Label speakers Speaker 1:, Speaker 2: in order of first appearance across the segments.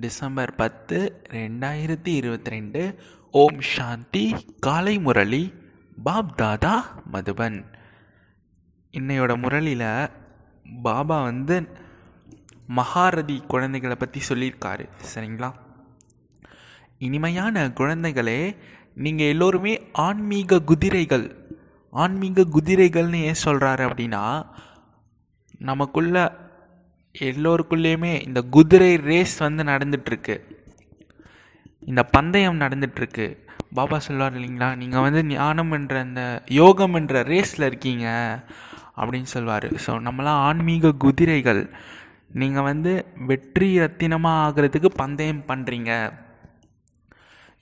Speaker 1: December பத்து ரெண்டாயிரத்தி இருபத்தி ரெண்டு ஓம் சாந்தி காலை முரளி பாப் தாதா மதுபன். இன்னையோட முரளியில் பாபா வந்து மகாரதி குழந்தைகளை பற்றி சொல்லியிருக்காரு சரிங்களா? இனிமையான குழந்தைகளே நீங்கள் எல்லோருமே ஆன்மீக குதிரைகள். ஆன்மீக குதிரைகள்னு ஏன் சொல்கிறாரு அப்படின்னா நமக்குள்ள எல்லோருக்குள்ளேயுமே இந்த குதிரை ரேஸ் வந்து நடந்துட்டுருக்கு. இந்த பந்தயம் நடந்துட்டுருக்கு. பாபா சொல்லுவார் இல்லைங்களா? நீங்கள் வந்து ஞானம் என்ற அந்த யோகம் என்ற ரேஸில் இருக்கீங்க அப்படின்னு சொல்லுவார். ஸோ நம்மளாம் ஆன்மீக குதிரைகள் நீங்கள் வந்து வெற்றி ரத்தினமாக ஆகிறதுக்கு பந்தயம் பண்ணுறீங்க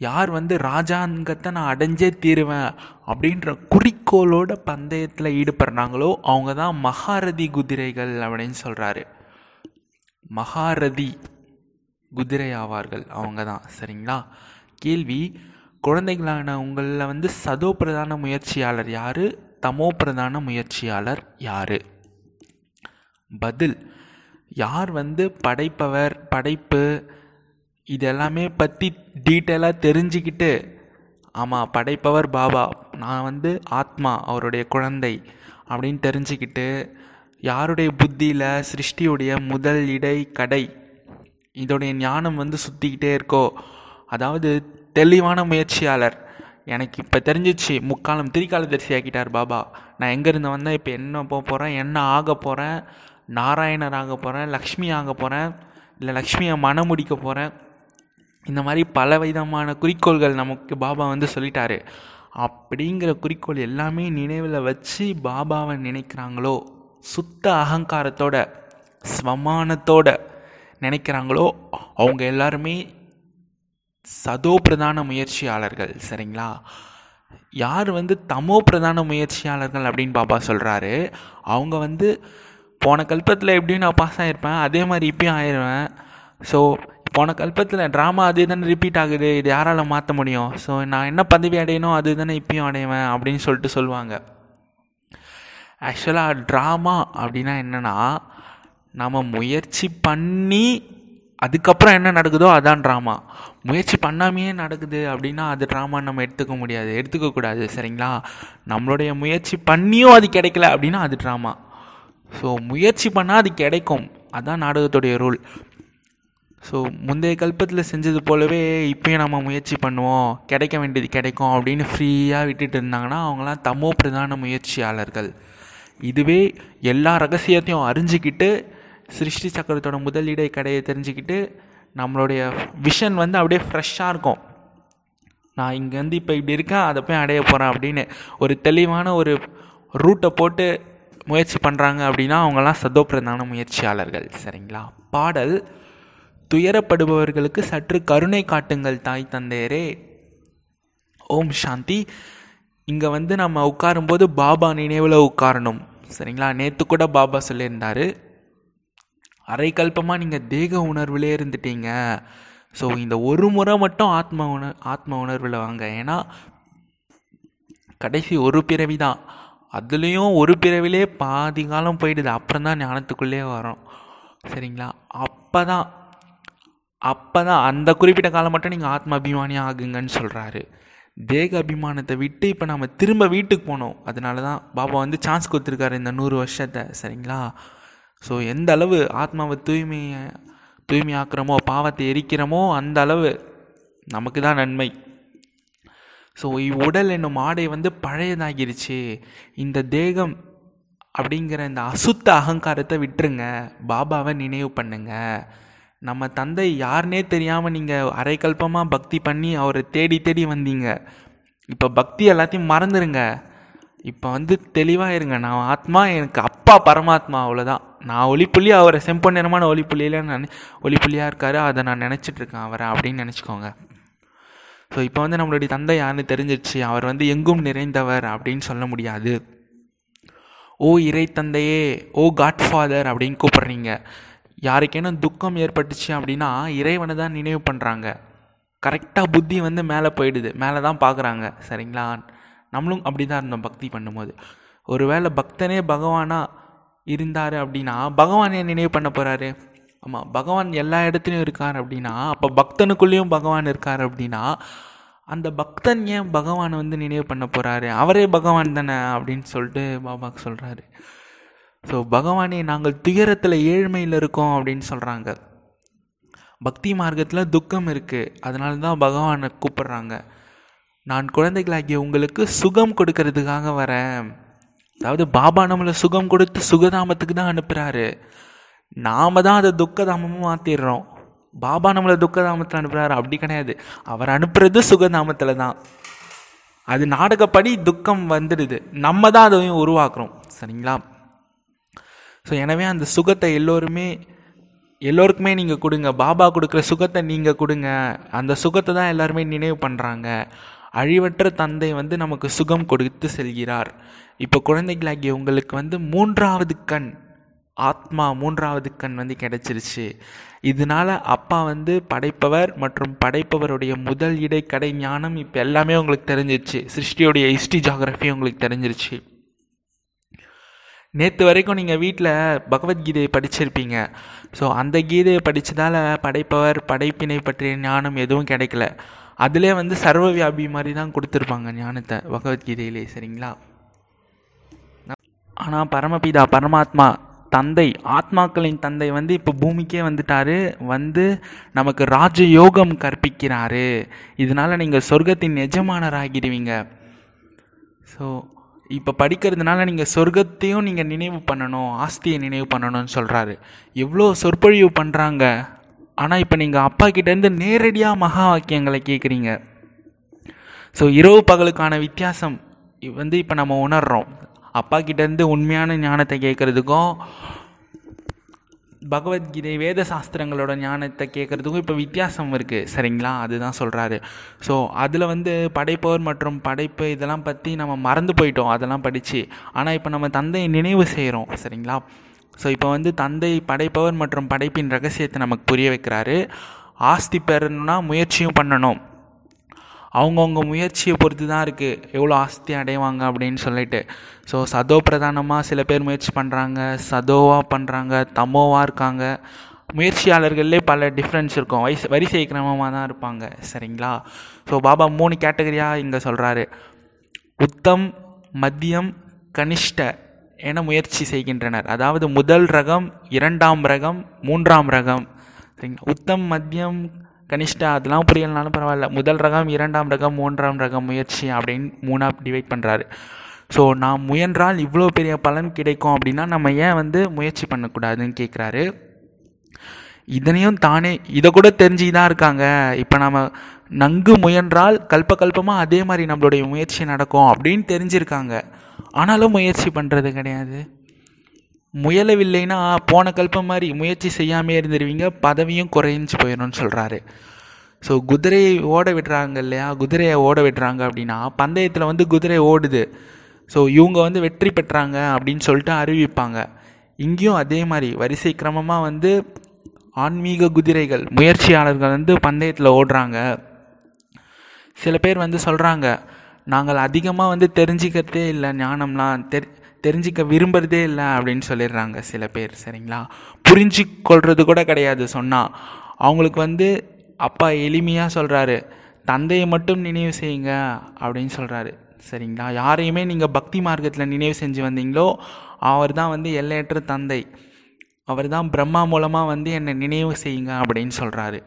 Speaker 1: யார் வந்து ராஜாங்கத்தை நான் அடைஞ்சே தீருவேன் அப்படின்ற குறிக்கோளோட பந்தயத்தில் ஈடுபடுறாங்களோ அவங்க தான் மகாரதி குதிரைகள் அப்படின்னு சொல்கிறாரு மகாரதி குதிரை ஆவார்கள் அவங்க தான் சரிங்களா? கேள்வி குழந்தைகளான உங்களில் வந்து சதோ பிரதான முயற்சியாளர் யார்? தமோ பிரதான முயற்சியாளர் யார்? பதில் யார் வந்து படைப்பவர் படைப்பு இதெல்லாமே பற்றி டீட்டெயிலாக தெரிஞ்சுக்கிட்டு ஆமாம் படைப்பவர் பாபா நான் வந்து ஆத்மா அவருடைய குழந்தை அப்படின்னு தெரிஞ்சுக்கிட்டு யாருடைய புத்தியில் சிருஷ்டியுடைய முதல் இடை கடை? இதோடைய ஞானம் வந்து சுற்றிக்கிட்டே இருக்கோ? அதாவது தெளிவான முயற்சியாளர். எனக்கு இப்போ தெரிஞ்சிச்சு முக்காலம் திரிகால தரிசி ஆக்கிட்டார் பாபா. நான் எங்கேருந்து வந்தேன்? இப்போ என்ன போக போகிறேன் என்ன ஆக போகிறேன் நாராயணர் ஆக போகிறேன் லக்ஷ்மி ஆக போகிறேன் இல்லை லக்ஷ்மியை மனம் முடிக்க போகிறேன் இந்த மாதிரி பல விதமான குறிக்கோள்கள் நமக்கு பாபா வந்து சொல்லிட்டாரு. அப்படிங்கிற குறிக்கோள் எல்லாமே நினைவில் வச்சு பாபாவை நினைக்கிறாங்களோ? சுத்த அகங்காரத்தோட ஸ்வமானத்தோட நினைக்கிறாங்களோ அவங்க எல்லாருமே சதோ பிரதான முயற்சியாளர்கள் சரிங்களா? யார் வந்து தமோ பிரதான முயற்சியாளர்கள் அப்படின்னு பாபா சொல்கிறாரு அவங்க வந்து போன கல்பத்தில் எப்படியும் நான் பாஸ் ஆகிருப்பேன் அதே மாதிரி இப்பயும் ஆயிடுவேன் ஸோ போன கல்பத்தில் ட்ராமா அது தானே ரிப்பீட் ஆகுது இது யாரால் மாற்ற முடியும்? ஸோ நான் என்ன பதவி அடையணும் அது தானே இப்பயும் அடைவேன் அப்படின்னு சொல்லிட்டு சொல்லுவாங்க. ஆக்சுவலாக ட்ராமா அப்படின்னா என்னென்னா நம்ம முயற்சி பண்ணி அதுக்கப்புறம் என்ன நடக்குதோ அதான் ட்ராமா முயற்சி பண்ணாமையே நடக்குது அப்படின்னா அது ட்ராமான்னு நம்ம எடுத்துக்க முடியாது. எடுத்துக்கக்கூடாது சரிங்களா? நம்மளுடைய முயற்சி பண்ணியும் அது கிடைக்கல அப்படின்னா அது ட்ராமா ஸோ முயற்சி பண்ணால் அது கிடைக்கும். அதான் நாடகத்துடைய ரூல் ஸோ முந்தைய கல்பத்தில் செஞ்சது போலவே இப்போயும் நம்ம முயற்சி பண்ணுவோம். கிடைக்க வேண்டியது கிடைக்கும் அப்படின்னு ஃப்ரீயாக விட்டுட்டு இருந்தாங்கன்னா அவங்களாம் தமோ பிரதான முயற்சியாளர்கள். இதுவே எல்லா ரகசியத்தையும் அறிஞ்சிக்கிட்டு சிருஷ்டி சக்கரத்தோட முதலீடை கடையை தெரிஞ்சுக்கிட்டு நம்மளுடைய விஷன் வந்து அப்படியே ஃப்ரெஷ்ஷாக இருக்கும். நான் இங்கேருந்து இப்போ இப்படி இருக்கேன் அதை போய் அடைய போகிறேன் அப்படின்னு ஒரு தெளிவான ஒரு ரூட்டை போட்டு முயற்சி பண்ணுறாங்க அப்படின்னா அவங்களாம் சதோப்பிரதான முயற்சியாளர்கள் சரிங்களா? பாடல் துயரப்படுபவர்களுக்கு சற்று கருணை காட்டுங்கள் தாய் தந்தையரே. ஓம் சாந்தி. இங்கே வந்து நம்ம உட்காரும்போது பாபா நினைவில் உட்காரணும். சரிங்களா? நேற்று கூட பாபா சொல்லியிருந்தார். அரை கல்பமாக நீங்கள் தேக உணர்விலே இருந்துட்டீங்க. ஸோ இந்த ஒரு முறை மட்டும் ஆத்ம உணர் ஆத்ம உணர்வில் வாங்க. ஏன்னா கடைசி ஒரு பிறவி தான். அதுலேயும் ஒரு பிறவிலே பாதி காலம் போயிடுது. அப்புறம் தான் ஞானத்துக்குள்ளே வரும். சரிங்களா? அப்போ தான் அப்போ தான் அந்த குறிப்பிட்ட காலம் மட்டும் நீங்கள் ஆத்மாபிமானியாக ஆகுங்கன்னு சொல்கிறாரு தேக அபிமானத்தை விட்டு இப்போ நம்ம திரும்ப வீட்டுக்கு போனோம். அதனால தான் பாபா வந்து சான்ஸ் கொடுத்துருக்காரு இந்த நூறு வருஷத்தை. சரிங்களா? ஸோ எந்த அளவு ஆத்மாவை தூய்மையை தூய்மையாக்குறோமோ பாவத்தை எரிக்கிறோமோ அந்த அளவு நமக்கு தான் நன்மை. ஸோ உடல் என்னும் ஆடை வந்து பழையதாகிருச்சு. இந்த தேகம் அப்படிங்கிற இந்த அசுத்த அகங்காரத்தை விட்டுருங்க. பாபாவை நினைவு பண்ணுங்கள் நம்ம தந்தை யாருனே தெரியாமல் நீங்கள் அரைக்கல்பமாக பக்தி பண்ணி அவரை தேடி தேடி வந்தீங்க. இப்போ பக்தி எல்லாத்தையும் மறந்துடுங்க இப்போ வந்து தெளிவாக இருங்க நான் ஆத்மா எனக்கு அப்பா பரமாத்மா அவ்வளோதான் நான் ஒளிப்புள்ளி அவரை செம்பொன் நிறமான ஒளிப்புள்ளியில் நான் ஒளிப்புள்ளியாக இருக்கார். அதை நான் நினச்சிட்ருக்கேன் அவரை அப்படின்னு நினச்சிக்கோங்க. ஸோ இப்போ வந்து நம்மளுடைய தந்தை யாருன்னு தெரிஞ்சிருச்சு. அவர் வந்து எங்கும் நிறைந்தவர் அப்படின்னு சொல்ல முடியாது. ஓ இறை தந்தையே ஓ காட்ஃபாதர் அப்படின்னு கூப்பிட்றீங்க. யாருக்கேனும் துக்கம் ஏற்பட்டுச்சு அப்படின்னா இறைவனை தான் நினைவு பண்ணுறாங்க கரெக்டாக புத்தி வந்து மேலே போயிடுது. மேலே தான் பார்க்குறாங்க சரிங்களா? நம்மளும் அப்படி தான் இருந்தோம் பக்தி பண்ணும்போது. ஒருவேளை பக்தனே பகவானாக இருந்தார் அப்படின்னா பகவான் ஏன் நினைவு பண்ண போகிறாரு ஆமாம் பகவான் எல்லா இடத்துலையும் இருக்கார் அப்படின்னா அப்போ பக்தனுக்குள்ளேயும் பகவான் இருக்கார் அப்படின்னா அந்த பக்தன் ஏன் பகவானை வந்து நினைவு பண்ண போகிறாரு அவரே பகவான் தானே அப்படின்னு சொல்லிட்டு பாபாக்கு சொல்கிறாரு ஸோ பகவானே நாங்கள் துயரத்தில் ஏழ்மையில் இருக்கோம் அப்படின்னு சொல்கிறாங்க பக்தி மார்க்கத்தில் துக்கம் இருக்குது அதனால தான் பகவானை கூப்பிட்றாங்க. நான் குழந்தைகளாகிய உங்களுக்கு சுகம் கொடுக்கறதுக்காக வரேன். அதாவது பாபா நம்மளை சுகம் கொடுத்து சுகதாமத்துக்கு தான் அனுப்புகிறாரு நாம தான் அதை துக்கதாமமாக மாற்றிடுறோம் பாபா நம்மளை துக்கதாமத்தில் அனுப்புகிறாரு அப்படி கிடையாது. அவர் அனுப்புறது சுகதாமத்தில் தான். அது நாடகப்படி துக்கம் வந்துடுது. நம்ம தான் அதையும் உருவாக்குறோம். சரிங்களா? ஸோ எனவே அந்த சுகத்தை எல்லோருமே எல்லோருக்குமே நீங்கள் கொடுங்க. பாபா கொடுக்குற சுகத்தை நீங்கள் கொடுங்க. அந்த சுகத்தை தான் எல்லாருமே நினைவு பண்ணுறாங்க அழிவற்ற தந்தை வந்து நமக்கு சுகம் கொடுத்து செல்கிறார். இப்போ குழந்தைகளாகிய உங்களுக்கு வந்து மூன்றாவது கண் ஆத்மா மூன்றாவது கண் வந்து கிடைச்சிருச்சு. இதனால அப்பா வந்து படைப்பவர் மற்றும் படைப்பவருடைய முதல் இடைக்கடை ஞானம் இப்போ எல்லாமே உங்களுக்கு தெரிஞ்சிருச்சு. சிருஷ்டியோடைய ஹிஸ்ட்ரி ஜாகிரஃபி உங்களுக்கு தெரிஞ்சிருச்சு. நேற்று வரைக்கும் நீங்கள் வீட்டில் பகவத்கீதையை படிச்சிருப்பீங்க. ஸோ அந்த கீதையை படித்ததால் படைப்பவர் படைப்பினை பற்றிய ஞானம் எதுவும் கிடைக்கல. அதிலே வந்து சர்வ வியாபி மாதிரி தான் கொடுத்துருப்பாங்க ஞானத்தை பகவத்கீதையிலே சரிங்களா? ஆனால் பரமபிதா பரமாத்மா தந்தை ஆத்மாக்களின் தந்தை வந்து இப்போ பூமிக்கே வந்துட்டாரு. வந்து நமக்கு ராஜயோகம் கற்பிக்கிறாரு. இதனால் நீங்கள் சொர்க்கத்தின் எஜமானராகிடுவீங்க. ஸோ இப்போ படிக்கிறதுனால நீங்கள் சொர்க்கத்தையும் நீங்கள் நினைவு பண்ணணும் ஆஸ்தியை நினைவு பண்ணணும்னு சொல்கிறாரு எவ்வளோ சொற்பொழிவு பண்ணுறாங்க ஆனால் இப்போ நீங்கள் அப்பா கிட்டேருந்து நேரடியாக மகா வாக்கியங்களை கேட்குறீங்க ஸோ இரவு பகலுக்கான வித்தியாசம் வந்து இப்போ நம்ம உணர்கிறோம் அப்பா கிட்டேருந்து உண்மையான ஞானத்தை கேட்குறதுக்கும் பகவத்கீதை வேத சாஸ்திரங்களோட ஞானத்தை கேட்குறதுக்கும் இப்போ வித்தியாசம் இருக்குது சரிங்களா? அதுதான் சொல்கிறாரு ஸோ அதில் வந்து படைப்பவர் மற்றும் படைப்பு இதெல்லாம் பற்றி நம்ம மறந்து போயிட்டோம். அதெல்லாம் படித்து ஆனால் இப்போ நம்ம தந்தையை நினைவு செய்கிறோம் சரிங்களா? ஸோ இப்போ வந்து தந்தை படைப்பவர் மற்றும் படைப்பின் ரகசியத்தை நமக்கு புரிய வைக்கிறாரு. ஆஸ்தி பெறணும்னா முயற்சியும் பண்ணணும். அவங்கவுங்க முயற்சியை பொறுத்து தான் இருக்குது எவ்வளோ ஆஸ்தி அடைவாங்க அப்படின்னு சொல்லிட்டு. ஸோ சதோ பிரதானமாக சில பேர் முயற்சி பண்ணுறாங்க சதோவாக பண்ணுறாங்க தமோவாக இருக்காங்க. முயற்சியாளர்கள்லே பல டிஃப்ரென்ஸ் இருக்கும். வயசு வரிசை கிரமமாக தான் இருப்பாங்க. சரிங்களா? ஸோ பாபா மூணு கேட்டகரியாக இங்கே சொல்கிறாரு உத்தம் மத்தியம் கனிஷ்ட என முயற்சி செய்கின்றனர். அதாவது முதல் ரகம் இரண்டாம் ரகம் மூன்றாம் ரகம். சரிங்களா? உத்தம் மத்தியம் கனிஷ்டா அதெல்லாம் புரியலனாலும் பரவாயில்ல. முதல் ரகம் இரண்டாம் ரகம் மூன்றாம் ரகம் முயற்சி அப்படின்னு மூணாக டிவைட் பண்ணுறாரு ஸோ நான் முயன்றால் இவ்வளோ பெரிய பலன் கிடைக்கும் அப்படின்னா நம்ம ஏன் வந்து முயற்சி பண்ணக்கூடாதுன்னு கேட்குறாரு இதனையும் தானே இதை கூட தெரிஞ்சு தான் இருக்காங்க. இப்போ நம்ம நன்கு முயன்றால் கல்ப கல்பமாக அதே மாதிரி நம்மளுடைய முயற்சி நடக்கும் அப்படின்னு தெரிஞ்சிருக்காங்க. ஆனாலும் முயற்சி பண்ணுறது கிடையாது. முயலவில்லைன்னா போன கல்பம் மாதிரி முயற்சி செய்யாமே இருந்துருவீங்க பதவியும் குறைஞ்சு போயிடும்னு சொல்கிறாரு ஸோ குதிரையை ஓட விடுறாங்க இல்லையா? குதிரையை ஓட விடுறாங்க அப்படின்னா பந்தயத்தில் வந்து குதிரை ஓடுது. ஸோ இவங்க வந்து வெற்றி பெற்றாங்க அப்படின்னு சொல்லிட்டு அறிவிப்பாங்க. இங்கேயும் அதே மாதிரி வரிசை கிரமமாக வந்து ஆன்மீக குதிரைகள் முயற்சியாளர்கள் வந்து பந்தயத்தில் ஓடுறாங்க. சில பேர் வந்து சொல்கிறாங்க நாங்கள் அதிகமாக வந்து தெரிஞ்சிக்கிறதே இல்லை ஞானம்லாம் தெரி தெரிஞ்சிக்க விரும்புகிறதே இல்லை அப்படின்னு சொல்லிடுறாங்க சில பேர் சரிங்களா? புரிஞ்சு கொள்வது கூட கிடையாது சொன்னால் அவங்களுக்கு வந்து அப்பா எளிமையாக சொல்கிறாரு தந்தையை மட்டும் நினைவு செய்யுங்க அப்படின்னு சொல்கிறாரு சரிங்களா? யாரையுமே நீங்கள் பக்தி மார்க்கத்தில் நினைவு செஞ்சு வந்தீங்களோ அவர் தான் வந்து எல்லையற்ற தந்தை. அவர் தான் பிரம்மா மூலமாக வந்து என்னை நினைவு செய்யுங்க அப்படின்னு சொல்கிறாரு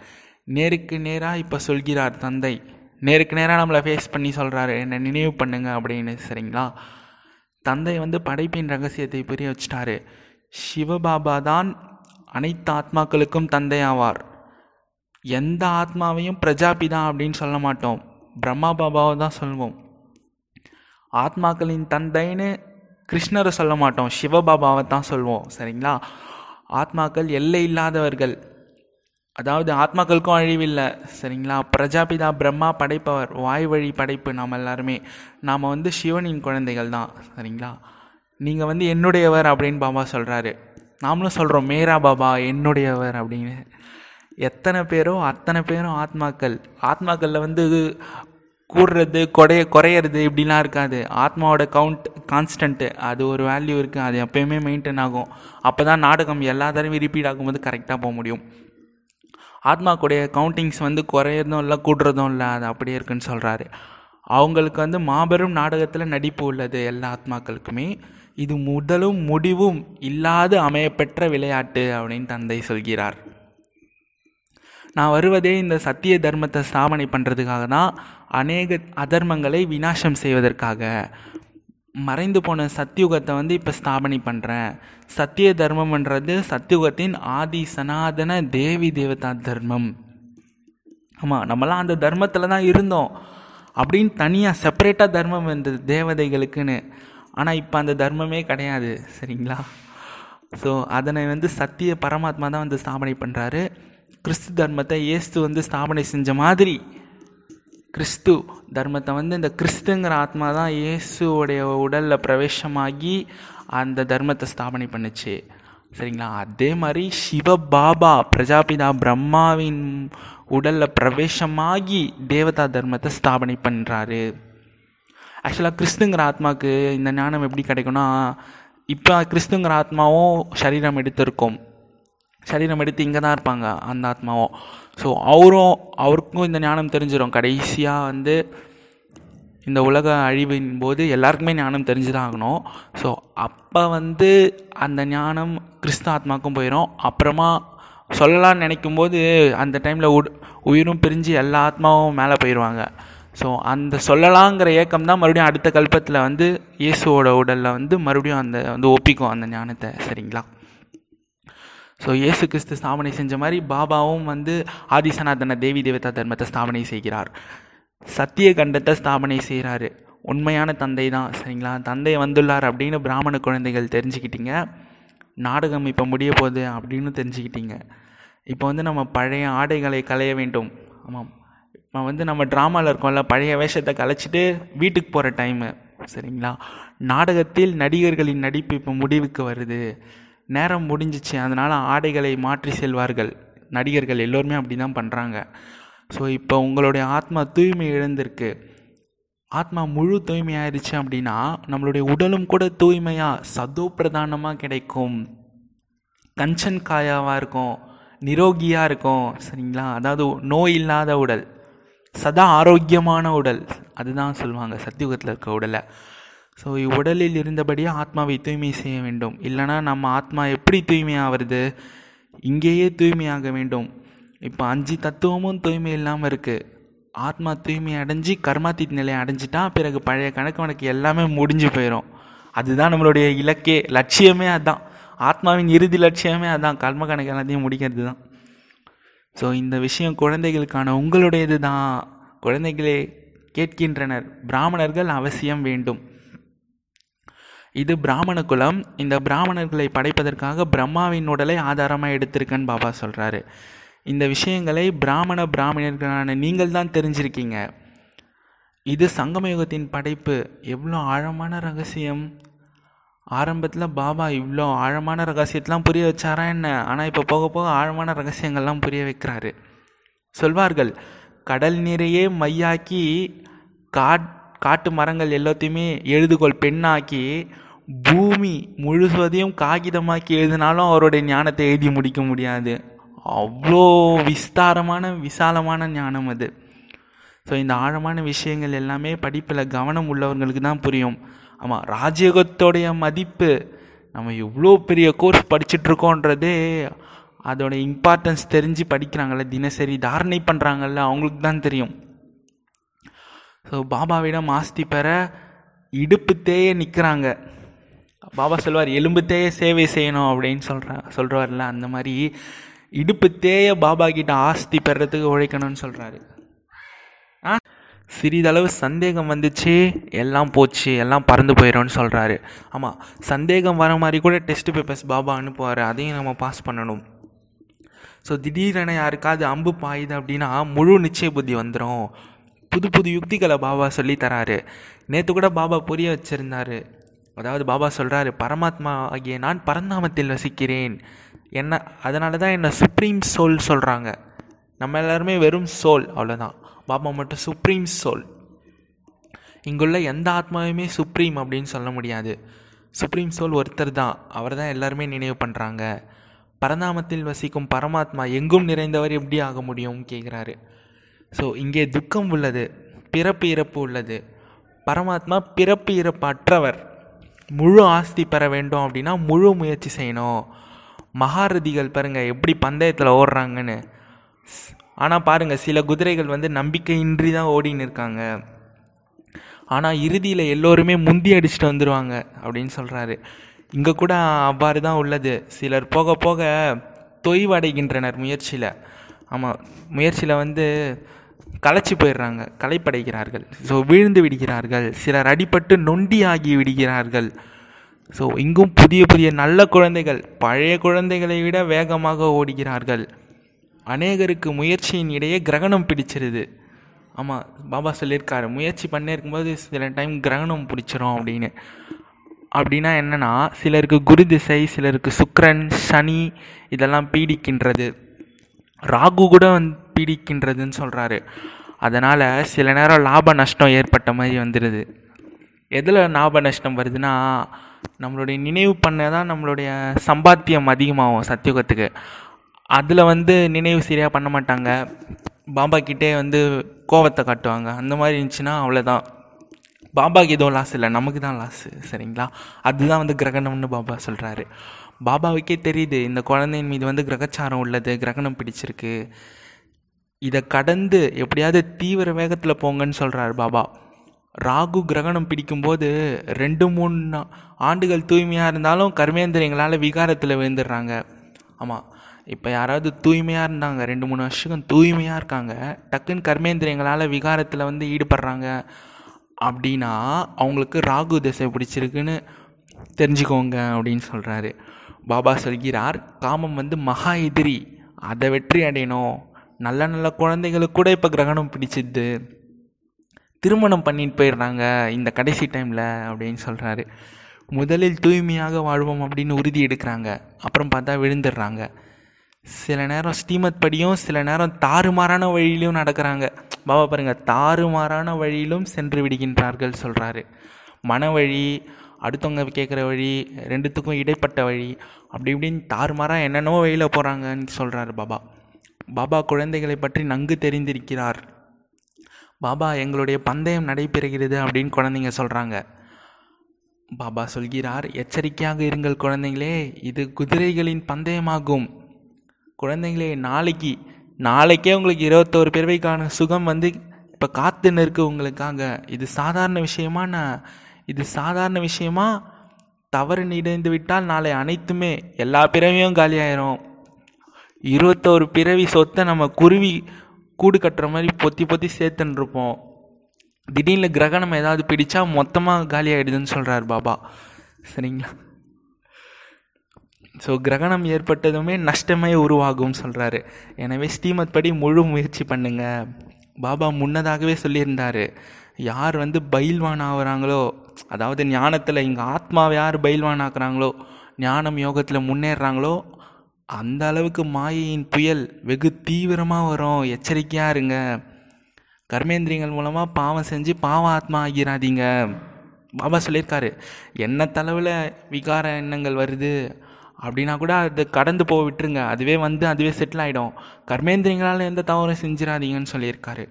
Speaker 1: நேருக்கு நேராக இப்போ சொல்கிறார் தந்தை. நேருக்கு நேராக நம்மளை ஃபேஸ் பண்ணி சொல்கிறாரு என்னை நினைவு பண்ணுங்க அப்படின்னு சரிங்களா? தந்தை வந்து படைப்பின் ரகசியத்தை புரிய வச்சிட்டாரு. சிவபாபா தான் அனைத்து ஆத்மாக்களுக்கும் தந்தை ஆவார். எந்த ஆத்மாவையும் பிரஜாபிதா அப்படின்னு சொல்ல மாட்டோம். பிரம்மா பாபாவை தான் சொல்வோம். ஆத்மாக்களின் தந்தைன்னு கிருஷ்ணரை சொல்ல மாட்டோம். சிவபாபாவை தான் சொல்வோம். சரிங்களா? ஆத்மாக்கள் எல்லை இல்லாதவர்கள். அதாவது ஆத்மாக்களுக்கும் அழிவில்லை. சரிங்களா? பிரஜாபிதா பிரம்மா படைப்பவர் வாய் வழி படைப்பு நாம் எல்லாருமே. நாம் வந்து சிவனின் குழந்தைகள் தான். சரிங்களா? நீங்கள் வந்து என்னுடையவர் அப்படின்னு பாபா சொல்கிறாரு நாமளும் சொல்கிறோம் மேரா பாபா என்னுடையவர் அப்படின்னு. எத்தனை பேரோ அத்தனை பேரும் ஆத்மாக்கள். ஆத்மாக்களில் வந்து இது கூடுறது குறைய குறையிறது இப்படிலாம் இருக்காது. ஆத்மாவோட கவுண்ட் கான்ஸ்டன்ட்டு அது ஒரு வேல்யூ இருக்குது அது எப்பயுமே மெயின்டைன் ஆகும். அப்போ தான் நாடகம் எல்லா தடவையும் ரிப்பீட் ஆகும்போது கரெக்டாக போக முடியும். ஆத்மாக்குடைய கவுண்டிங்ஸ் வந்து குறையிறதும் இல்லை கூடுறதும் இல்லை அது அப்படியே இருக்குன்னு சொல்கிறாரு அவங்களுக்கு வந்து மாபெரும் நாடகத்தில் நடிப்பு உள்ளது எல்லா ஆத்மாக்களுக்குமே. இது முதலும் முடிவும் இல்லாது அமையப்பெற்ற விளையாட்டு அப்படின்னு தந்தை சொல்கிறார். நான் வருவதே இந்த சத்திய தர்மத்தை ஸ்தாபனை பண்ணுறதுக்காக தான் அநேக அதர்மங்களை விநாசம் செய்வதற்காக. மறைந்து போன சத்தியுகத்தை வந்து இப்போ ஸ்தாபனை பண்ணுறேன் சத்திய தர்மம்ன்றது சத்தியுகத்தின் ஆதி சனாதன தேவி தேவதா தர்மம். ஆமாம் நம்மலாம் அந்த தர்மத்தில் தான் இருந்தோம். அப்படின்னு தனியாக செப்பரேட்டாக தர்மம் இருந்தது தேவதைகளுக்குன்னு. ஆனால் இப்போ அந்த தர்மமே கிடையாது சரிங்களா? ஸோ அதனை வந்து சத்திய பரமாத்மா தான் வந்து ஸ்தாபனை பண்ணுறாரு கிறிஸ்து தர்மத்தை இயேசு வந்து ஸ்தாபனை செஞ்ச மாதிரி கிறிஸ்து தர்மத்தை வந்து இந்த கிறிஸ்துங்கிற ஆத்மா தான் இயேசுவோடைய உடலில் பிரவேசமாகி அந்த தர்மத்தை ஸ்தாபனை பண்ணுச்சு. சரிங்களா? அதே மாதிரி சிவ பாபா பிரஜாபிதா பிரம்மாவின் உடலில் பிரவேசமாகி தேவதா தர்மத்தை ஸ்தாபனை பண்ணுறாரு ஆக்சுவலாக கிறிஸ்துங்கிற ஆத்மாவுக்கு இந்த ஞானம் எப்படி கிடைக்கும்னா இப்போ கிறிஸ்துங்கிற ஆத்மாவும் சரீரம் எடுத்திருக்கும். சரீரம் எடுத்து இங்கே தான் இருப்பாங்க அந்த ஆத்மாவும். ஸோ அவரும் அவருக்கும் இந்த ஞானம் தெரிஞ்சிடும் கடைசியாக வந்து இந்த உலக அழிவின் போது எல்லாருக்குமே ஞானம் தெரிஞ்சு தான் ஆகணும். ஸோ அப்போ வந்து அந்த ஞானம் கிறிஸ்து ஆத்மாக்கும் போயிடும் அப்புறமா சொல்லலாம்னு நினைக்கும் போது அந்த டைமில் உட் உயிரும் பிரிஞ்சு எல்லா ஆத்மாவும் மேலே போயிடுவாங்க ஸோ அந்த சொல்லலாங்கிற ஏக்கம் தான் மறுபடியும் அடுத்த கல்பத்தில் வந்து இயேசுவோட உடலில் வந்து மறுபடியும் அந்த வந்து ஒப்பிக்கும் அந்த ஞானத்தை. சரிங்களா? ஸோ இயேசு கிறிஸ்து ஸ்தாபனை செஞ்ச மாதிரி பாபாவும் வந்து ஆதிசனாதன தேவி தேவதா தர்மத்தை ஸ்தாபனை செய்கிறார். சத்திய கண்டத்தை ஸ்தாபனை செய்கிறாரு. உண்மையான தந்தை தான் சரிங்களா? தந்தை வந்துள்ளார் அப்படின்னு பிராமண குழந்தைகள் தெரிஞ்சுக்கிட்டீங்க. நாடகம் இப்போ முடிய போகுது அப்படின்னு தெரிஞ்சுக்கிட்டீங்க. இப்போ வந்து நம்ம பழைய ஆடைகளை களைய வேண்டும். ஆமாம். இப்போ வந்து நம்ம ட்ராமாவில் இருக்கோம்ல பழைய வேஷத்தை கலைச்சிட்டு வீட்டுக்கு போகிற டைமு சரிங்களா? நாடகத்தில் நடிகர்களின் நடிப்பு இப்போ முடிவுக்கு வருது. நேரம் முடிஞ்சிச்சு. அதனால் ஆடைகளை மாற்றி செல்வார்கள். நடிகர்கள் எல்லோருமே அப்படி தான் பண்ணுறாங்க ஸோ இப்போ உங்களுடைய ஆத்மா தூய்மை இழந்திருக்கு ஆத்மா முழு தூய்மையாயிருச்சு அப்படின்னா நம்மளுடைய உடலும் கூட தூய்மையாக சதோ பிரதானமாக கிடைக்கும். கஞ்சன் காயாவாக இருக்கும் நிரோகியாக இருக்கும் சரிங்களா? அதாவது நோய் இல்லாத உடல் சதா ஆரோக்கியமான உடல் அதுதான் சொல்லுவாங்க சத்தியுகத்தில் இருக்க உடலை. ஸோ உடலில் இருந்தபடியே ஆத்மாவை தூய்மை செய்ய வேண்டும். இல்லைனா நம்ம ஆத்மா எப்படி தூய்மையாகிறது? இங்கேயே தூய்மையாக வேண்டும். இப்போ அஞ்சு தத்துவமும் தூய்மை இல்லாமல் இருக்குது ஆத்மா தூய்மை அடைஞ்சு கர்மாத்தீத் நிலையை அடைஞ்சிட்டா பிறகு பழைய கணக்கு வணக்கு எல்லாமே முடிஞ்சு போயிடும் அதுதான் நம்மளுடைய இலக்கே லட்சியமே அதுதான் ஆத்மாவின் இறுதி லட்சியமே அதுதான் கர்ம கணக்கு எல்லாத்தையும் முடிக்கிறது தான். ஸோ இந்த விஷயம் குழந்தைகளுக்கான உங்களுடையது தான். குழந்தைகளே கேட்கின்றனர். பிராமணர்கள் அவசியம் வேண்டும். இது பிராமண குலம். இந்த பிராமணர்களை படைப்பதற்காக பிரம்மாவின் உடலை ஆதாரமாக எடுத்திருக்கேன்னு பாபா சொல்கிறாரு இந்த விஷயங்களை பிராமண பிராமணர்களான நீங்கள் தான் தெரிஞ்சிருக்கீங்க. இது சங்கமயுகத்தின் படைப்பு. எவ்வளோ ஆழமான ரகசியம். ஆரம்பத்தில் பாபா இவ்வளோ ஆழமான ரகசியத்தெலாம் புரிய வச்சாரா என்ன? ஆனால் இப்போ போக போக ஆழமான ரகசியங்கள்லாம் புரிய வைக்கிறாரு. சொல்வார்கள் கடல் நீரையே மையாக்கி காட் காட்டு மரங்கள் எல்லாத்தையுமே எழுதுகோள் பெண்ணாக்கி பூமி முழுவதையும் காகிதமாக்கி எழுதினாலும் அவருடைய ஞானத்தை எழுதி முடிக்க முடியாது. அவ்வளோ விஸ்தாரமான விசாலமான ஞானம் அது. ஸோ இந்த ஆழமான விஷயங்கள் எல்லாமே படிப்பில் கவனம் உள்ளவர்களுக்கு தான் புரியும். ஆமாம் ராஜயோகத்தோடைய மதிப்பு நம்ம எவ்வளோ பெரிய கோர்ஸ் படிச்சுட்ருக்கோன்றதே அதோட இம்பார்ட்டன்ஸ் தெரிஞ்சு படிக்கிறாங்கல்ல தினசரி தாரணை பண்ணுறாங்கல்ல அவங்களுக்கு தான் தெரியும். ஸோ பாபாவிடம் ஆஸ்தி பெற இடுப்பு தேய நிற்கிறாங்க பாபா சொல்வார் எலும்பு தேய சேவை செய்யணும் அப்படின்னு சொல்கிற சொல்கிறார்ல அந்த மாதிரி இடுப்பு தேய பாபா கிட்ட ஆஸ்தி பெறத்துக்கு உழைக்கணும்னு சொல்கிறாரு ஆ? சிறிதளவு சந்தேகம் வந்துச்சு எல்லாம் போச்சு எல்லாம் பறந்து போயிடும்னு சொல்கிறாரு ஆமாம் சந்தேகம் வர மாதிரி கூட டெஸ்ட் பேப்பர்ஸ் பாபா அனுப்புவார் அதையும் நம்ம பாஸ் பண்ணணும். ஸோ திடீரென யாருக்காவது அம்பு பாயுது அப்படின்னா முழு நிச்சய புத்தி வந்துடும் புது புது யுக்திகளை பாபா சொல்லித்தராரு நேற்று கூட பாபா புரிய வச்சுருந்தாரு. அதாவது பாபா சொல்கிறாரு பரமாத்மா ஆகிய நான் பரந்தாமத்தில் வசிக்கிறேன். என்ன அதனால தான் என்னை சுப்ரீம் சோல் சொல்கிறாங்க நம்ம எல்லாருமே வெறும் சோல் அவ்வளோதான் பாபா மட்டும் சுப்ரீம் சோல் இங்குள்ள எந்த ஆத்மாவையுமே சுப்ரீம் அப்படின்னு சொல்ல முடியாது. சுப்ரீம் சோல் ஒருத்தர் தான். அவர் தான் எல்லாருமே நினைவு பண்ணுறாங்க பரந்தாமத்தில் வசிக்கும் பரமாத்மா எங்கும் நிறைந்தவர் எப்படி ஆக முடியும் கேட்குறாரு ஸோ இங்கே துக்கம் உள்ளது பிறப்பு இறப்பு உள்ளது. பரமாத்மா பிறப்பு இறப்பு அற்றவர் முழு ஆஸ்தி பெற வேண்டும் அப்படின்னா முழு முயற்சி செய்யணும். மகாரதிகள் பாருங்கள் எப்படி பந்தயத்தில் ஓடுறாங்கன்னு. ஆனால் பாருங்கள் சில குதிரைகள் வந்து நம்பிக்கையின்றி தான் ஓடின்னு இருக்காங்க. ஆனால் இறுதியில் எல்லோருமே முந்தி அடிச்சுட்டு வந்துடுவாங்க அப்படின்னு சொல்கிறாரு இங்கே கூட அவ்வாறு தான் உள்ளது. சிலர் போக போக தொய்வடைகின்றனர் முயற்சியில். ஆமாம் முயற்சியில் வந்து களைச்சி போயிடுறாங்க களைப்படைகிறார்கள். ஸோ வீழ்ந்து விடுகிறார்கள். சிலர் அடிபட்டு நொண்டி ஆகி விடுகிறார்கள். ஸோ இங்கும் புதிய புதிய நல்ல குழந்தைகள் பழைய குழந்தைகளை விட வேகமாக ஓடுகிறார்கள். அநேகருக்கு முயற்சியின் இடையே கிரகணம் பிடிச்சிருது. ஆமாம் பாபா சொல்லியிருக்காரு முயற்சி பண்ணே இருக்கும்போது சில டைம் கிரகணம் பிடிச்சிரும் அப்படின்னு. அப்படின்னா என்னென்னா சிலருக்கு குரு திசை சிலருக்கு சுக்ரன் சனி இதெல்லாம் பீடிக்கின்றது. ராகு கூட வந்து பீடிக்கின்றதுன்னு சொல்கிறாரு அதனால் சில நேரம் லாப நஷ்டம் ஏற்பட்ட மாதிரி வந்துடுது எதில் லாப நஷ்டம் வருதுன்னா நம்மளுடைய நினைவு பண்ண தான் நம்மளுடைய சம்பாத்தியம் அதிகமாகும் சத்தியுகத்துக்கு. அதில் வந்து நினைவு சரியாக பண்ண மாட்டாங்க. பாபா கிட்டே வந்து கோவத்தை காட்டுவாங்க. அந்த மாதிரி இருந்துச்சுன்னா அவ்வளோதான் பாபாக்கு எதுவும் லாஸ் இல்லை. நமக்கு தான் லாஸு சரிங்களா? அதுதான் வந்து கிரகணம்னு பாபா சொல்கிறாரு பாபாவுக்கே தெரியுது இந்த குழந்தையின் மீது வந்து கிரகச்சாரம் உள்ளது கிரகணம் பிடிச்சிருக்கு. இதை கடந்து எப்படியாவது தீவிர வேகத்தில் போங்கன்னு சொல்கிறார் பாபா. ராகு கிரகணம் பிடிக்கும்போது ரெண்டு மூணு ஆண்டுகள் தூய்மையாக இருந்தாலும் கர்மேந்திரியங்களால் விகாரத்தில் விழுந்துடுறாங்க. ஆமாம் இப்போ யாராவது தூய்மையாக இருந்தாங்க ரெண்டு மூணு வருஷம் தூய்மையாக இருக்காங்க டக்குன்னு கர்மேந்திரியங்களால் விகாரத்தில் வந்து ஈடுபடுறாங்க அப்படின்னா அவங்களுக்கு ராகு திசை பிடிச்சிருக்குன்னு தெரிஞ்சுக்கோங்க அப்படின்னு சொல்கிறாரு பாபா சொல்கிறார் காமம் வந்து மகா எதிரி அதை வெற்றி அடையணும். நல்ல நல்ல குழந்தைகளுக்கு கூட இப்போ கிரகணம் பிடிச்சிது. திருமணம் பண்ணிட்டு போயிடுறாங்க இந்த கடைசி டைமில் அப்படின்னு சொல்கிறாரு முதலில் தூய்மையாக வாழ்வோம் அப்படின்னு உறுதி எடுக்கிறாங்க. அப்புறம் பார்த்தா விழுந்துடுறாங்க. சில நேரம் ஸ்ரீமத் படியும் சில நேரம் தாறுமாறான வழியிலும் நடக்கிறாங்க. பாபா பாருங்கள் தாறுமாறான வழியிலும் சென்று விடுகின்றார்கள் சொல்கிறாரு மன வழி அடுத்தவங்க கேட்குற வழி ரெண்டுத்துக்கும் இடைப்பட்ட வழி அப்படி இப்படின்னு தாறுமாறாக என்னென்னவோ வழியில் போகிறாங்கன்னு சொல்கிறாரு பாபா. பாபா குழந்தைகளை பற்றி நன்கு தெரிந்திருக்கிறார். பாபா எங்களுடைய பந்தயம் நடைபெறுகிறது அப்படின்னு குழந்தைங்க சொல்கிறாங்க பாபா சொல்கிறார் எச்சரிக்கையாக இருங்கள் குழந்தைங்களே இது குதிரைகளின் பந்தயமாகும். குழந்தைங்களே நாளைக்கு நாளைக்கே உங்களுக்கு இருபத்தோரு பிறவைக்கான சுகம் வந்து இப்போ காத்துன்னு இருக்கு உங்களுக்காக. இது சாதாரண விஷயமா நான் இது சாதாரண விஷயமா? தவறு நிறைந்து விட்டால் நாளை அனைத்துமே எல்லா பிறவையும் காலியாயிரும். இருபத்தோரு பிறவி சொத்தை நம்ம குருவி கூடு கட்டுற மாதிரி பொத்தி பொத்தி சேர்த்துன்ருப்போம். திடீர்னு கிரகணம் ஏதாவது பிடிச்சா மொத்தமாக காலி ஆகிடுதுன்னு சொல்கிறார் பாபா. சரிங்களா? ஸோ கிரகணம் ஏற்பட்டதுமே நஷ்டமே உருவாகும் சொல்கிறாரு எனவே ஸ்ரீமத் படி முழு முயற்சி பண்ணுங்க. பாபா முன்னதாகவே சொல்லியிருந்தார். யார் வந்து பயில்வான் ஆகுறாங்களோ அதாவது ஞானத்தில் இங்கே ஆத்மாவை யார் பயில்வான் ஆக்குறாங்களோ ஞானம் யோகத்தில் முன்னேறுறாங்களோ அந்த அளவுக்கு மாயையின் புயல் வெகு தீவிரமாக வரும். எச்சரிக்கையாக இருங்க. கர்மேந்திரியங்கள் மூலமாக பாவம் செஞ்சு பாவ ஆத்மா ஆகிறாதீங்க பாபா சொல்லியிருக்காரு என்ன தளவில் விகார எண்ணங்கள் வருது? அப்படின்னா கூட அதை கடந்து போக விட்டுருங்க. அதுவே வந்து அதுவே செட்டில் ஆகிடும் கர்மேந்திரியங்களால் எந்த தவறும் செஞ்சிடாதீங்கன்னு சொல்லியிருக்காரு.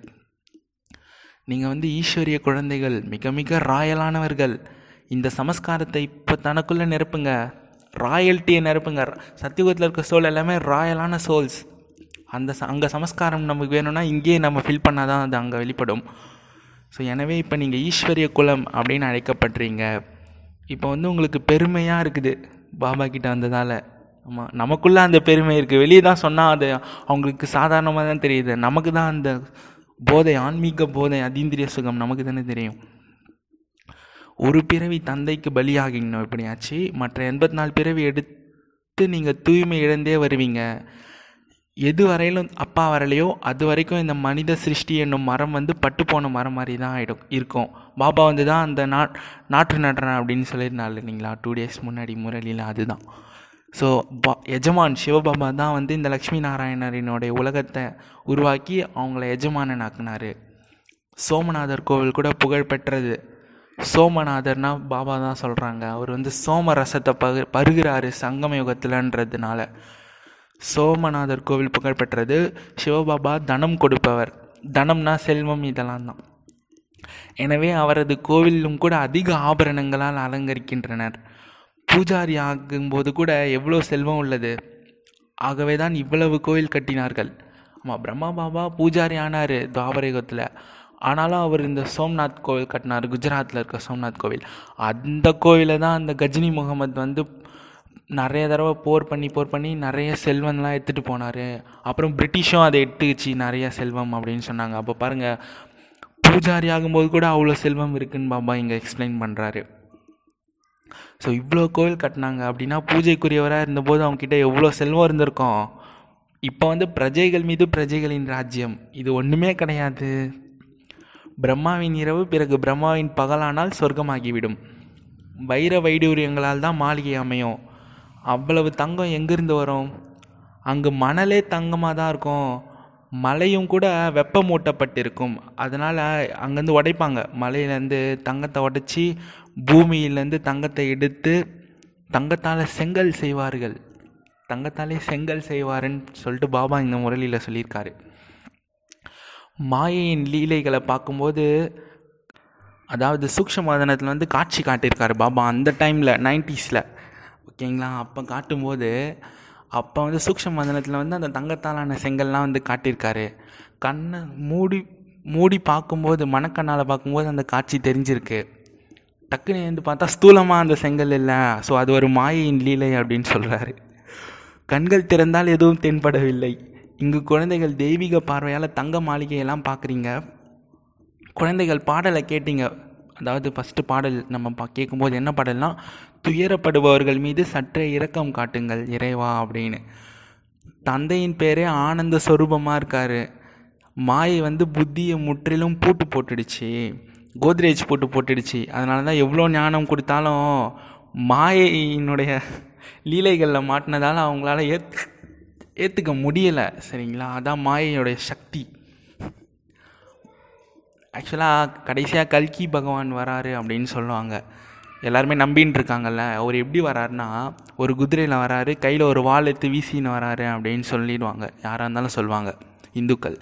Speaker 1: நீங்கள் வந்து ஈஸ்வரிய குழந்தைகள் மிக மிக ராயலானவர்கள். இந்த சமஸ்காரத்தை இப்போ தனக்குள்ளே நிரப்புங்க. ராயல்ட்டியை நிரப்புங்க சத்தியுகத்தில் இருக்க சோல் எல்லாமே ராயலான சோல்ஸ் அந்த ச அங்கே சமஸ்காரம் நமக்கு வேணும்னா இங்கேயே நம்ம ஃபில் பண்ணால் தான் அது அங்கே வெளிப்படும். ஸோ எனவே இப்போ நீங்கள் ஈஸ்வரிய குலம் அப்படின்னு அழைக்கப்படுறீங்க. இப்போ வந்து உங்களுக்கு பெருமையாக இருக்குது பாபா கிட்ட வந்ததால். ஆமாம் நமக்குள்ளே அந்த பெருமை இருக்குது வெளியே தான் சொன்னால் அது அவங்களுக்கு சாதாரணமாக தான் தெரியுது. நமக்கு தான் அந்த போதை ஆன்மீக போதை அதீந்திரிய சுகம் நமக்கு தானே தெரியும். ஒரு பிறவி தந்தைக்கு பலியாகிங்கணும் எப்படியாச்சு மற்ற எண்பத்தி நாலு பிறவி எடுத்து நீங்கள் தூய்மை இழந்தே வருவீங்க. எது வரையிலும் அப்பா வரலையோ அது வரைக்கும் இந்த மனித சிருஷ்டி என்னும் மரம் வந்து பட்டுப்போன மரம் மாதிரி தான் ஆகிடும் இருக்கும். பாபா வந்து தான் அந்த நா நாற்று நடுறேன் அப்படின்னு சொல்லியிருந்தாள் இல்லைங்களா? டூ டேஸ் முன்னாடி முரளியில் அதுதான். ஸோ பா எஜமான் சிவபாபா தான் வந்து இந்த லக்ஷ்மி நாராயணரினுடைய உலகத்தை உருவாக்கி அவங்கள எஜமானன் ஆக்குனார் சோமநாதர் கோவில் கூட புகழ்பெற்றது சோமநாதர்னா பாபா தான் சொல்கிறாங்க அவர் வந்து சோம ரசத்தை பகு பருகிறாரு சங்கம யுகத்தில்ன்றதுனால. சோமநாதர் கோவில் புகழ்பெற்றது சிவபாபா தனம் கொடுப்பவர். தனம்னா செல்வம் இதெல்லாம் தான். எனவே அவரது கோவிலும் கூட அதிக ஆபரணங்களால் அலங்கரிக்கின்றனர். பூஜாரி ஆகும்போது கூட எவ்வளோ செல்வம் உள்ளது? ஆகவே தான் இவ்வளவு கோவில் கட்டினார்கள். ஆமாம் பிரம்மா பாபா பூஜாரி ஆனார் துவாபரயுகத்தில் ஆனாலும் அவர் இந்த சோம்நாத் கோவில் கட்டினார் குஜராத்தில் இருக்க சோம்நாத் கோவில். அந்த கோவிலை தான் அந்த கஜினி முகமது வந்து நிறைய தடவை போர் பண்ணி போர் பண்ணி நிறைய செல்வம்லாம் எடுத்துகிட்டு போனார். அப்புறம் பிரிட்டிஷும் அதை எடுத்துக்கிச்சு நிறைய செல்வம் அப்படின்னு சொன்னாங்க. அப்போ பாருங்கள் பூஜாரி ஆகும்போது கூட அவ்வளோ செல்வம் இருக்குன்னு பாபா இங்கே எக்ஸ்பிளைன் பண்ணுறாரு ஸோ இவ்வளோ கோவில் கட்டினாங்க அப்படின்னா பூஜைக்குரியவராக இருந்தபோது அவங்கக்கிட்ட எவ்வளோ செல்வம் இருந்திருக்கும்? இப்போ வந்து பிரஜைகள் மீது பிரஜைகளின் ராஜ்யம். இது ஒன்றுமே கிடையாது. பிரம்மாவின் இரவு பிறகு பிரம்மாவின் பகலானால் சொர்க்கமாகிவிடும். வைர வைடூரியங்களால் தான் மாளிகை அமையும். அவ்வளவு தங்கம் எங்கேருந்து வரும்? அங்கு மணலே தங்கமாக தான் இருக்கும். மலையும் கூட வெப்பமூட்டப்பட்டிருக்கும். அதனால் அங்கேருந்து உடைப்பாங்க. மலையிலேருந்து தங்கத்தை உடைச்சி பூமியிலேருந்து தங்கத்தை எடுத்து தங்கத்தால் செங்கல் செய்வார்கள். தங்கத்தாலே செங்கல் செய்வாருன்னு சொல்லிட்டு பாபா இந்த முரளியில் சொல்லியிருக்காரு. மாயையின் லீலைகளை பார்க்கும்போது அதாவது சூக்ஷமதனத்தில் வந்து காட்சி காட்டியிருக்காரு பாபா அந்த டைமில் நைன்டிஸில். ஓகேங்களா? அப்போ காட்டும்போது அப்போ வந்து சூக்ஷமதனத்தில் வந்து அந்த தங்கத்தாலான செங்கல்லாம் வந்து காட்டியிருக்காரு. கண்ணை மூடி மூடி பார்க்கும்போது மனக்கண்ணால் பார்க்கும்போது அந்த காட்சி தெரிஞ்சிருக்கு. டக்குன்னு வந்து பார்த்தா ஸ்தூலமாக அந்த செங்கல் இல்லை. ஸோ அது ஒரு மாயையின் லீலை அப்படின்னு சொல்கிறாரு கண்கள் திறந்தால் எதுவும் தென்படவில்லை. இங்கு குழந்தைகள் தெய்வீக பார்வையால் தங்க மாளிகையெல்லாம் பார்க்குறீங்க. குழந்தைகள் பாடலை கேட்டீங்க. அதாவது ஃபஸ்ட்டு பாடல் நம்ம பா கேட்கும்போது என்ன பாடல்னா துயரப்படுபவர்கள் மீது சற்றே இரக்கம் காட்டுங்கள் இறைவா அப்படின்னு. தந்தையின் பேரே ஆனந்த சொரூபமாக இருக்கார். மாயை வந்து புத்தியை முற்றிலும் பூட்டு போட்டுடுச்சு. கோத்ரேஜ் போட்டு போட்டுடுச்சு. அதனால தான் எவ்வளோ ஞானம் கொடுத்தாலும் மாயையினுடைய லீலைகளில் மாட்டினதால் அவங்களால ஏத் ஏற்றுக்க முடியலை சரிங்களா? அதான் மாயையோடைய சக்தி. ஆக்சுவலாக கடைசியாக கல்கி பகவான் வராரு அப்படின்னு சொல்லுவாங்க. எல்லாருமே நம்பின்னு இருக்காங்கல்ல அவர் எப்படி வராருன்னா ஒரு குதிரையில் வராரு கையில் ஒரு வால் எடுத்து வீசின்னு வராரு அப்படின்னு சொல்லிடுவாங்க. யாராக இருந்தாலும் சொல்லுவாங்க இந்துக்கள்.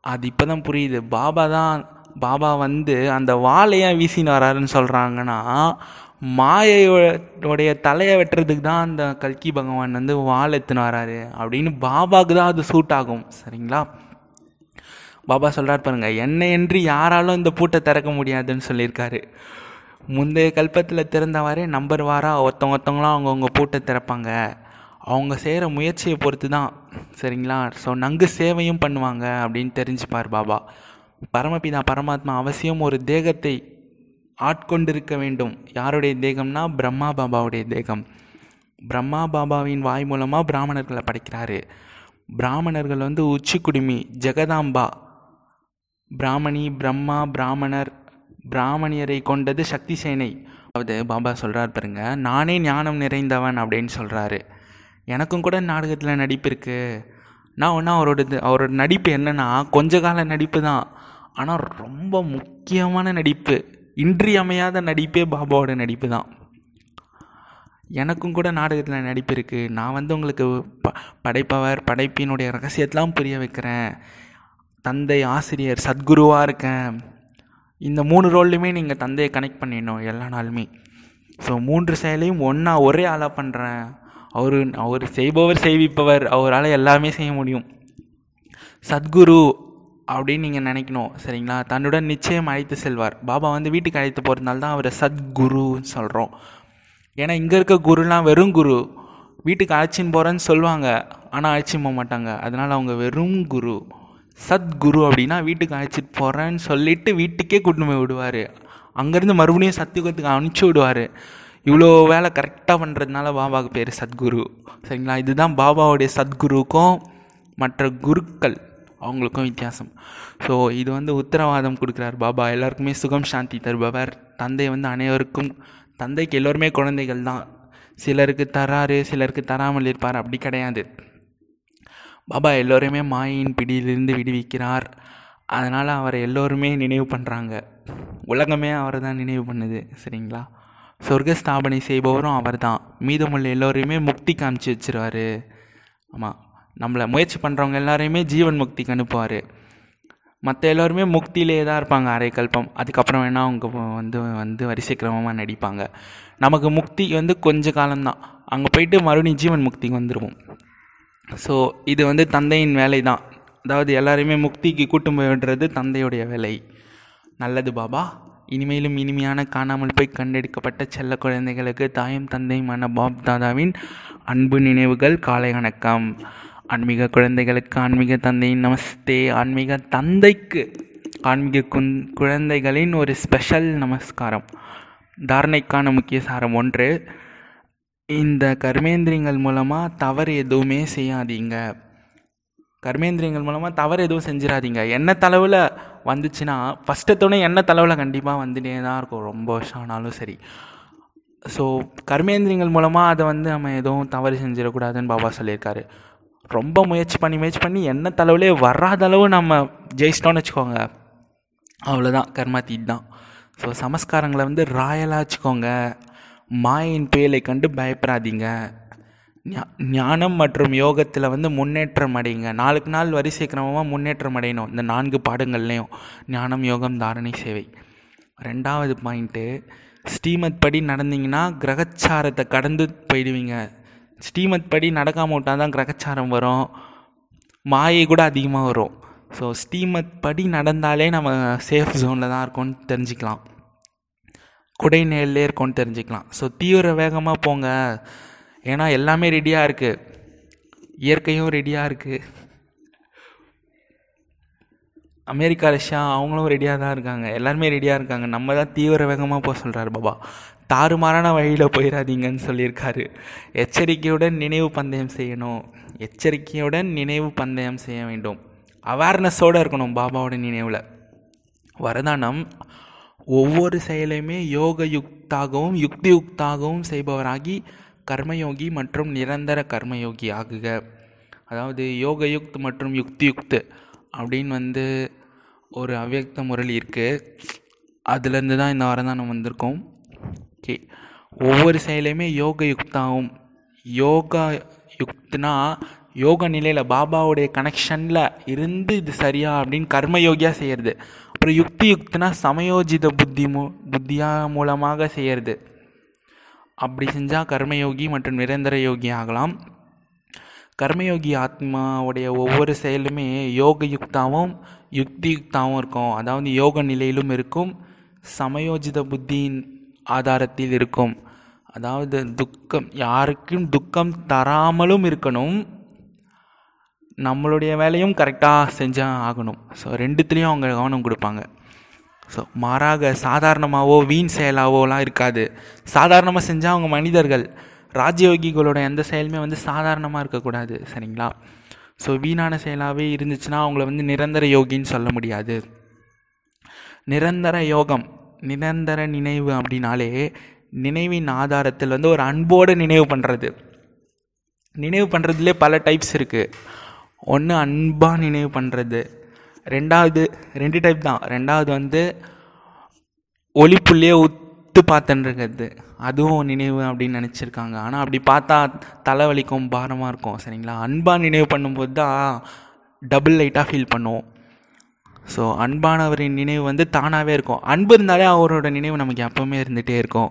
Speaker 1: அது இப்போ தான் புரியுது. பாபா தான் பாபா வந்து அந்த வாழை வீசின்னு வராருன்னு சொல்கிறாங்கன்னா மாயையோடைய தலையை வெட்டுறதுக்கு தான் அந்த கல்கி பகவான் வந்து வால் எடுத்துன்னு வராரு அப்படின்னு பாபாவுக்கு தான் அது சூட் ஆகும். சரிங்களா? பாபா சொல்கிறார் பாருங்கள் என்னை என்று யாராலும் இந்த பூட்டை திறக்க முடியாதுன்னு சொல்லியிருக்காரு. முந்தைய கல்பத்தில் திறந்தவாறே நம்பர் வாராக ஒருத்தவங்க ஒருத்தவங்களாம் அவங்கவுங்க பூட்டை திறப்பாங்க. அவங்க செய்கிற முயற்சியை பொறுத்து தான். சரிங்களா? ஸோ நங்கு சேவையும் பண்ணுவாங்க அப்படின்னு தெரிஞ்சுப்பார் பாபா. பரமபிதா பரமாத்மா அவசியம் ஒரு தேகத்தை ஆட்கொண்டிருக்க வேண்டும். யாருடைய தேகம்னா பிரம்மா பாபாவுடைய தேகம். பிரம்மா பாபாவின் வாய் மூலமாக பிராமணர்களை படைக்கிறாரு. பிராமணர்கள் வந்து உச்சி குடுமி ஜெகதாம்பா. பிராமணி பிரம்மா பிராமணர் பிராமணியரை கொண்டது சக்தி சேனை அதாவது பாபா சொல்கிறார் பாருங்க நானே ஞானம் நிறைந்தவன் அப்படின்னு சொல்கிறாரு எனக்கும் கூட நாடகத்தில் நடிப்பு இருக்குது நான் ஒன்றா அவரோட அவரோட நடிப்பு என்னென்னா கொஞ்ச கால நடிப்பு தான். ஆனால் ரொம்ப முக்கியமான நடிப்பு. இன்றியமையாத நடிப்பே பாபாவோட நடிப்பு தான் எனக்கும் கூட நாடகத்தில் நடிப்பு இருக்குது நான் வந்து உங்களுக்கு ப படைப்பவர் படைப்பினுடைய ரகசியத்தெலாம் புரிய வைக்கிறேன். தந்தை ஆசிரியர் சத்குருவாக இருக்கேன். இந்த மூணு ரோல்லையுமே நீங்கள் தந்தையை கனெக்ட் பண்ணிடணும் எல்லா நாளுமே. ஸோ மூன்று செயலையும் ஒன்றா ஒரே ஆளாக பண்ணுறேன் அவர் அவர் செய்பவர் செய்விப்பவர் அவரால் எல்லாமே செய்ய முடியும். சத்குரு அப்படின்னு நீங்கள் நினைக்கணும் சரிங்களா? தன்னுடன் நிச்சயம் அழைத்து செல்வார். பாபா வந்து வீட்டுக்கு அழைத்து போகிறதுனால தான் அவரை சத்குருன்னு சொல்கிறோம் ஏன்னா இங்கே இருக்க குருலாம் வெறும் குரு. வீட்டுக்கு அழைச்சின்னு போகிறேன்னு சொல்லுவாங்க ஆனால் அழைச்சின்னு போக மாட்டாங்க. அதனால் அவங்க வெறும் குரு. சத்குரு அப்படின்னா வீட்டுக்கு அழைச்சிட்டு போகிறேன்னு சொல்லிவிட்டு வீட்டுக்கே கூட்டு போய் விடுவார். அங்கேருந்து மறுபடியும் சத்தியுகத்துக்கு அனுப்பிச்சி விடுவார். இவ்வளோ வேலை கரெக்டாக பண்ணுறதுனால பாபாவுக்கு பேர் சத்குரு. சரிங்களா? இதுதான் பாபாவுடைய சத்குருக்கும் மற்ற குருக்கள். அவங்களுக்கும் வித்தியாசம். ஸோ இது வந்து உத்தரவாதம் கொடுக்குறார் பாபா. எல்லாருக்குமே சுகம் சாந்தி தருபவர். தந்தை வந்து அனைவருக்கும் தந்தைக்கு எல்லோருமே குழந்தைகள் தான். சிலருக்கு தராரு சிலருக்கு தராமல் இருப்பார். அப்படி கிடையாது. பாபா எல்லோரையுமே மாயின் பிடியிலிருந்து விடுவிக்கிறார். அதனால் அவரை எல்லோருமே நினைவு பண்ணுறாங்க உலகமே அவரை தான் நினைவு பண்ணுது சரிங்களா? சொர்க்க ஸ்தாபனை செய்பவரும் அவர் தான் மீதமுள்ள எல்லோரையுமே முக்தி காமிச்சு வச்சிருவார். ஆமாம் நம்மளை முயற்சி பண்ணுறவங்க எல்லாரையுமே ஜீவன் முக்திக்கு அனுப்புவார். மற்ற எல்லோருமே முக்தியிலே தான் இருப்பாங்க அரை கல்பம். அதுக்கப்புறம் வேணால் அவங்க வந்து வந்து வரிசை கிரமமாக நடிப்பாங்க. நமக்கு முக்தி வந்து கொஞ்ச காலம்தான். அங்கே போயிட்டு மறுபடியும் ஜீவன் முக்திக்கு வந்துடுவோம் ஸோ இது வந்து தந்தையின் வேலை தான் அதாவது எல்லாரையுமே முக்திக்கு கூட்டும் போய்ன்றது தந்தையுடைய வேலை. நல்லது பாபா. இனிமேலும் இனிமையான காணாமல் போய் கண்டெடுக்கப்பட்ட செல்ல குழந்தைகளுக்கு தாயும் தந்தையுமான பாப் தாதாவின் அன்பு நினைவுகள் காலை வணக்கம். ஆன்மீக குழந்தைகளுக்கு ஆன்மீக தந்தையின் நமஸ்தே. ஆன்மீக தந்தைக்கு ஆன்மீக குன் குழந்தைகளின் ஒரு ஸ்பெஷல் நமஸ்காரம். தாரணைக்கான முக்கிய சாரம் ஒன்று இந்த கர்மேந்திரியங்கள் மூலமாக தவறு எதுவுமே செய்யாதீங்க. கர்மேந்திரியங்கள் மூலமாக தவறு எதுவும் செஞ்சிடாதீங்க என்ன தளவில் வந்துச்சுன்னா ஃபஸ்ட்டு ஃபஸ்ட்டத்தோடனே என்ன தளவில் கண்டிப்பாக வந்துட்டே தான் இருக்கும். ரொம்ப வருஷம் ஆனாலும் சரி. ஸோ கர்மேந்திரியங்கள் மூலமாக அதை வந்து நம்ம எதுவும் தவறு செஞ்சிடக்கூடாதுன்னு பாபா சொல்லியிருக்காரு. ரொம்ப முயற்சி பண்ணி முயற்சி பண்ணி என்ன தளவுலே வராத அளவு நம்ம ஜெயிச்சிட்டோம்னு வச்சுக்கோங்க. அவ்வளோதான் கர்மா தீட் தான். ஸோ சமஸ்காரங்களை வந்து ராயலாக வச்சுக்கோங்க. மாயின் பேலை கண்டு பயப்படாதீங்க. ஞானம் மற்றும் யோகத்தில் வந்து முன்னேற்றம் அடையுங்க நாளுக்கு நாள் வரிசை கிரமமாக முன்னேற்றம் அடையணும். இந்த நான்கு பாடங்கள்லேயும். ஞானம் யோகம் தாரணை சேவை. ரெண்டாவது பாயிண்ட்டு ஸ்ரீமத் படி நடந்தீங்கன்னா கிரகச்சாரத்தை கடந்து போயிடுவீங்க. ஸ்ரீமத் படி நடக்காமல் விட்டால் தான் கிரகச்சாரம் வரும். மாயை கூட அதிகமாக வரும். ஸோ ஸ்ரீமத் படி நடந்தாலே நம்ம சேஃப் ஜோனில் தான் இருக்கோம்னு தெரிஞ்சுக்கலாம். குடை நேரிலே இருக்கோம்னு தெரிஞ்சுக்கலாம். ஸோ தீவிர வேகமாக போங்க. ஏன்னா எல்லாமே ரெடியாக இருக்குது இயற்கையும் ரெடியாக இருக்குது அமெரிக்கா ரஷ்யா அவங்களும் ரெடியாக தான் இருக்காங்க. எல்லாருமே ரெடியாக இருக்காங்க. நம்ம தான் தீவிர வேகமாக போக சொல்கிறாரு பாபா. தாறுமாறான வழியில் போயிடாதீங்கன்னு சொல்லியிருக்காரு. எச்சரிக்கையுடன் நினைவு பந்தயம் செய்யணும். எச்சரிக்கையுடன் நினைவு பந்தயம் செய்ய வேண்டும். அவேர்னஸோடு இருக்கணும் பாபாவோட நினைவில். வரதானம் ஒவ்வொரு செயலையுமே யோக யுக்தாகவும் யுக்தி யுக்தாகவும் செய்பவராகி கர்மயோகி மற்றும் நிரந்தர கர்மயோகி ஆகுக. அதாவது யோக யுக்த் மற்றும் யுக்தி யுக்த் அப்படின்னு வந்து ஒரு அவ்யக்த முரளி இருக்குது அதுலேருந்து தான் இந்த வாரம் தான் நம்ம வந்திருக்கோம். ஓகே. ஒவ்வொரு செயலையுமே யோக யுக்தாவும். யோகா யுக்த்னா யோக நிலையில் பாபாவுடைய கனெக்ஷனில் இருந்து இது சரியா அப்படின்னு கர்மயோகியாக செய்கிறது அப்புறம் யுக்தி யுக்தினா சமயோஜித புத்தி மூ புத்தியா மூலமாக செய்கிறது அப்படி செஞ்சால் கர்மயோகி மற்றும் நிரந்தர யோகி ஆகலாம். கர்மயோகி ஆத்மாவுடைய ஒவ்வொரு செயலுமே யோக யுக்தாவும் யுக்தி யுக்தாவும் இருக்கும். அதாவது யோக நிலையிலும் இருக்கும். சமயோஜித புத்தியின் ஆதாரத்தில் இருக்கும். அதாவது துக்கம் யாருக்கும் துக்கம் தராமலும் இருக்கணும். நம்மளுடைய வேலையும் கரெக்டாக செஞ்சால் ஆகணும். ஸோ ரெண்டுத்துலேயும் அவங்க கவனம் கொடுப்பாங்க. ஸோ மாறாக சாதாரணமாகவோ வீண் செயலாவோலாம் இருக்காது. சாதாரணமாக செஞ்சால் அவங்க மனிதர்கள் ராஜயோகிகளோட எந்த செயலுமே வந்து சாதாரணமாக இருக்கக்கூடாது. சரிங்களா? ஸோ வீணான செயலாகவே இருந்துச்சுன்னா அவங்கள வந்து நிரந்தர யோகின்னு சொல்ல முடியாது. நிரந்தர யோகம் நிரந்தர நினைவு அப்படின்னாலே நினைவின் ஆதாரத்தில் வந்து ஒரு அன்போடு நினைவு பண்ணுறது நினைவு பண்ணுறதுலே பல டைப்ஸ் இருக்குது ஒன்று அன்பாக நினைவு பண்ணுறது ரெண்டாவது ரெண்டு டைப் தான். ரெண்டாவது வந்து ஒளிப்புள்ளியே உத்து பார்த்துன்றது. அதுவும் நினைவு அப்படின்னு நினச்சிருக்காங்க. ஆனால் அப்படி பார்த்தா தலைவலிக்கும் பாரமாக இருக்கும். சரிங்களா? அன்பாக நினைவு பண்ணும்போது தான் டபுள் லைட்டாக ஃபீல் பண்ணுவோம். ஸோ அன்பானவரின் நினைவு வந்து தானாகவே இருக்கும். அன்பு இருந்தாலே அவரோட நினைவு நமக்கு எப்போவுமே இருந்துகிட்டே இருக்கும்.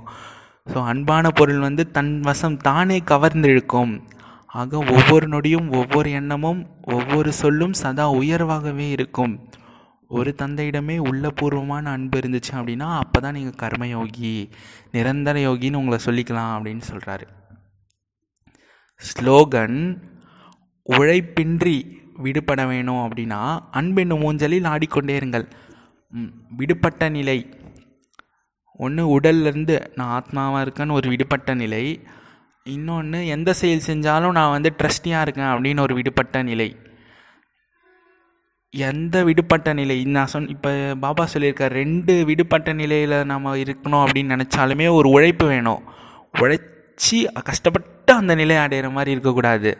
Speaker 1: ஸோ அன்பான பொருள் வந்து தன் வசம் தானே கவர்ந்திருக்கும். ஆக ஒவ்வொரு நொடியும் ஒவ்வொரு எண்ணமும் ஒவ்வொரு சொல்லும் சதா உயர்வாகவே இருக்கும். ஒரு தந்தையிடமே உள்ளபூர்வமான அன்பு இருந்துச்சு அப்படின்னா அப்போ தான் நீங்கள் கர்மயோகி நிரந்தர யோகின்னு உங்களை சொல்லிக்கலாம் அப்படின்னு சொல்கிறாரு ஸ்லோகன் உழைப்பின்றி விடுபட வேணும் அப்படின்னா அன்பென்னும் ஊஞ்சலில் ஆடிக்கொண்டே இருங்கள். விடுபட்ட நிலை. ஒன்று உடல்லேருந்து நான் ஆத்மாவாக இருக்கேன்னு ஒரு விடுபட்ட நிலை. இன்னொன்று எந்த செயல் செஞ்சாலும் நான் வந்து ட்ரஸ்டியாக இருக்கேன் அப்படின்னு ஒரு விடுபட்ட நிலை. எந்த விடுபட்ட நிலை? நான் சொன் இப்போ பாபா சொல்லியிருக்கார் ரெண்டு விடுபட்ட நிலையில் நம்ம இருக்கணும் அப்படின்னு நினச்சாலுமே ஒரு உழைப்பு வேணும். உழைச்சி கஷ்டப்பட்டு அந்த நிலை அடையிற மாதிரி இருக்கக்கூடாது.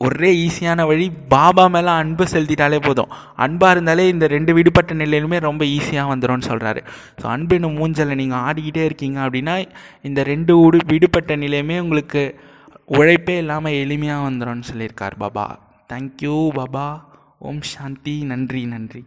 Speaker 1: ஒரே ஈஸியான வழி பாபா மேலே அன்பு செலுத்திட்டாலே போதும். அன்பாக இருந்தாலே இந்த ரெண்டு விடுபட்ட நிலையிலுமே ரொம்ப ஈஸியாக வந்துடும்னு சொல்கிறாரு ஸோ அன்பின் மூஞ்சலில் நீங்கள் ஆடிக்கிட்டே இருக்கீங்க அப்படின்னா இந்த ரெண்டு உடு விடுபட்ட நிலையுமே உங்களுக்கு உழைப்பே இல்லாமல் எளிமையாக வந்துடும்னு சொல்லியிருக்கார் பாபா. Thank you Baba. ஓம் சாந்தி. நன்றி நன்றி.